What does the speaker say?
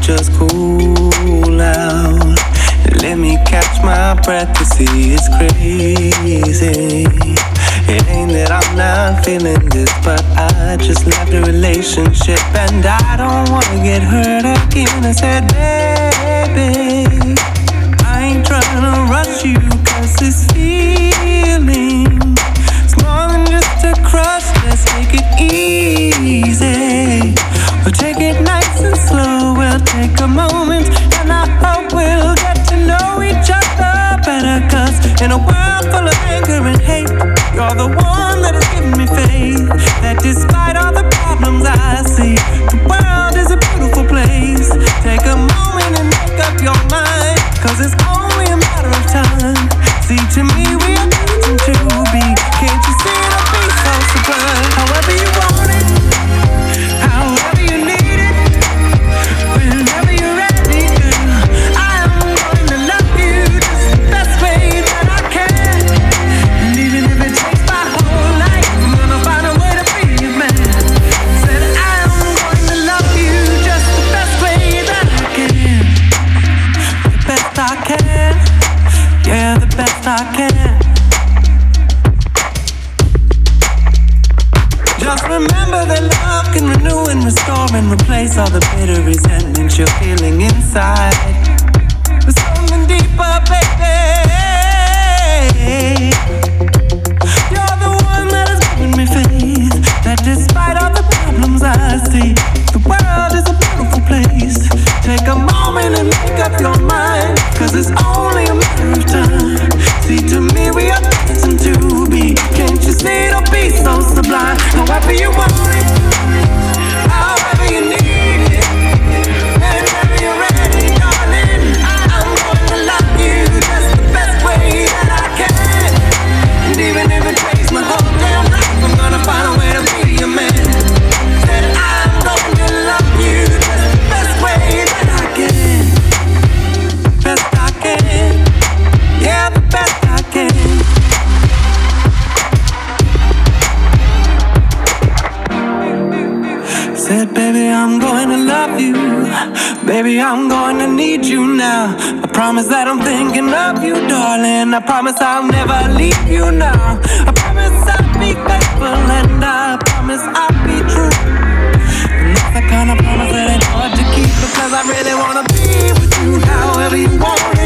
just cool out. Let me catch my breath to see it's crazy. It ain't that I'm not feeling this, but I just left a relationship and I don't wanna get hurt again. I said, baby, I ain't trying to rush you, cause this full of anger and hate, you're the one that has given me faith. That despite all the problems I see, the world is a beautiful place. Take a moment and make up your mind, cause it's only a matter of time. See, to me, we are destined Just remember that love can renew and restore and replace all the bitter resentments you're feeling inside. With something deeper, baby. You're the one that has given me faith. That despite all the problems I see, the world is a beautiful place. Take a moment and make up your mind. Cause it's only a matter of time. See, to me, we are. It'll be so sublime? However you want it, Said, baby, I'm going to love you. Baby, I'm going to need you now. I promise that I'm thinking of you, darling. I promise I'll never leave you now. I promise I'll be faithful and I promise I'll be true. And that's the kind of promise that ain't hard to keep because I really wanna be with you however you want.